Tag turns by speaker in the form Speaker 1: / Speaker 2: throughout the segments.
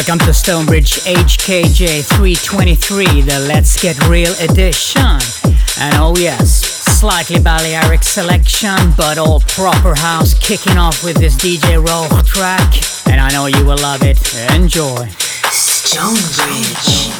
Speaker 1: Welcome to Stonebridge HKJ 323, the Let's Get Real edition. And oh yes, slightly Balearic selection, but all proper house kicking off with this DJ Roll track. And I know you will love it. Enjoy.
Speaker 2: Stonebridge.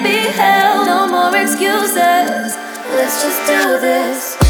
Speaker 3: If I do, will you say it too? That I'm